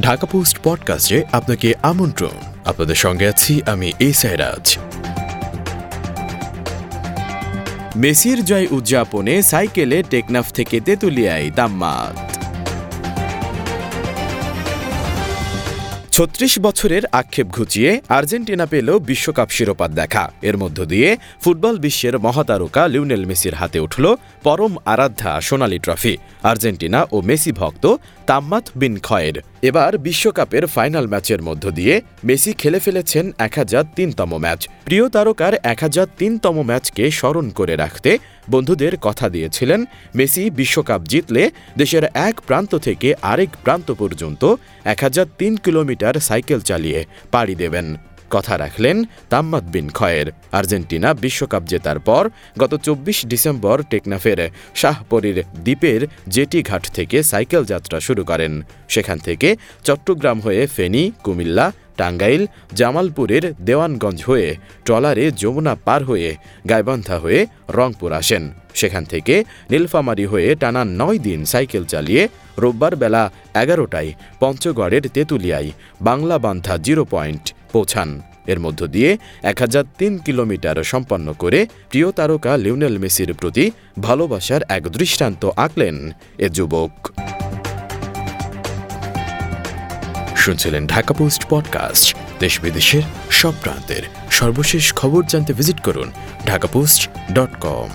Dhaka post পডকাস্টে আপনাকে আমন্ত্রণ। আপনাদের সঙ্গে আছি আমি এই সাইরাজ। মেসির জয় উদযাপনে সাইকেলে টেকনাফ থেকে তেতুলিয়ায় দাম্মাত। ছত্রিশ বছরের আক্ষেপ ঘুচিয়ে আর্জেন্টিনা পেল বিশ্বকাপ শিরোপা দেখা। এর মধ্য দিয়ে ফুটবল বিশ্বের মহাতারকা লিওনেল মেসির হাতে উঠল পরম আরাধ্যা সোনালি ট্রফি। আর্জেন্টিনা ও মেসি ভক্ত তাম্মাত বিন খয়ের এবার বিশ্বকাপের ফাইনাল ম্যাচের মধ্য দিয়ে মেসি খেলে ফেলেছেন এক হাজার তিনতম ম্যাচ। প্রিয় তারকার এক হাজার তিনতম ম্যাচকে স্মরণ করে রাখতে বন্ধুদের কথা দিয়েছিলেন মেসি বিশ্বকাপ জিতলে দেশের এক প্রান্ত থেকে আরেক প্রান্ত পর্যন্ত এক হাজার তিন কিলোমিটার সাইকেল চালিয়ে পাড়ি দেবেন। কথা রাখলেন তাম্মাদ বিন খয়ের। আর্জেন্টিনা বিশ্বকাপ জেতার পর গত চব্বিশ ডিসেম্বর টেকনাফের শাহপরীর দ্বীপের জেটি ঘাট থেকে সাইকেল যাত্রা শুরু করেন। সেখান থেকে চট্টগ্রাম হয়ে ফেনী, কুমিল্লা, টাঙ্গাইল, জামালপুরের দেওয়ানগঞ্জ হয়ে ট্রলারে যমুনা পার হয়ে গাইবান্ধা হয়ে রংপুর আসেন। সেখান থেকে নীলফামারী হয়ে টানা নয় দিন সাইকেল চালিয়ে রোববার বেলা এগারোটায় পঞ্চগড়ের তেঁতুলিয়ায় বাংলা বান্ধা জিরো পয়েন্ট পৌঁছান। এর মধ্য দিয়ে এক হাজার তিন কিলোমিটার সম্পন্ন করে প্রিয় তারকা লিওনেল মেসির প্রতি ভালোবাসার এক দৃষ্টান্ত আঁকলেন এ যুবক। শুনছিলেন ঢাকা পোস্ট পডকাস্ট দেশ বিদেশের সব প্রান্তের সর্বশেষ খবর জানতে ভিজিট করুন ঢাকা পোস্ট ডট কম।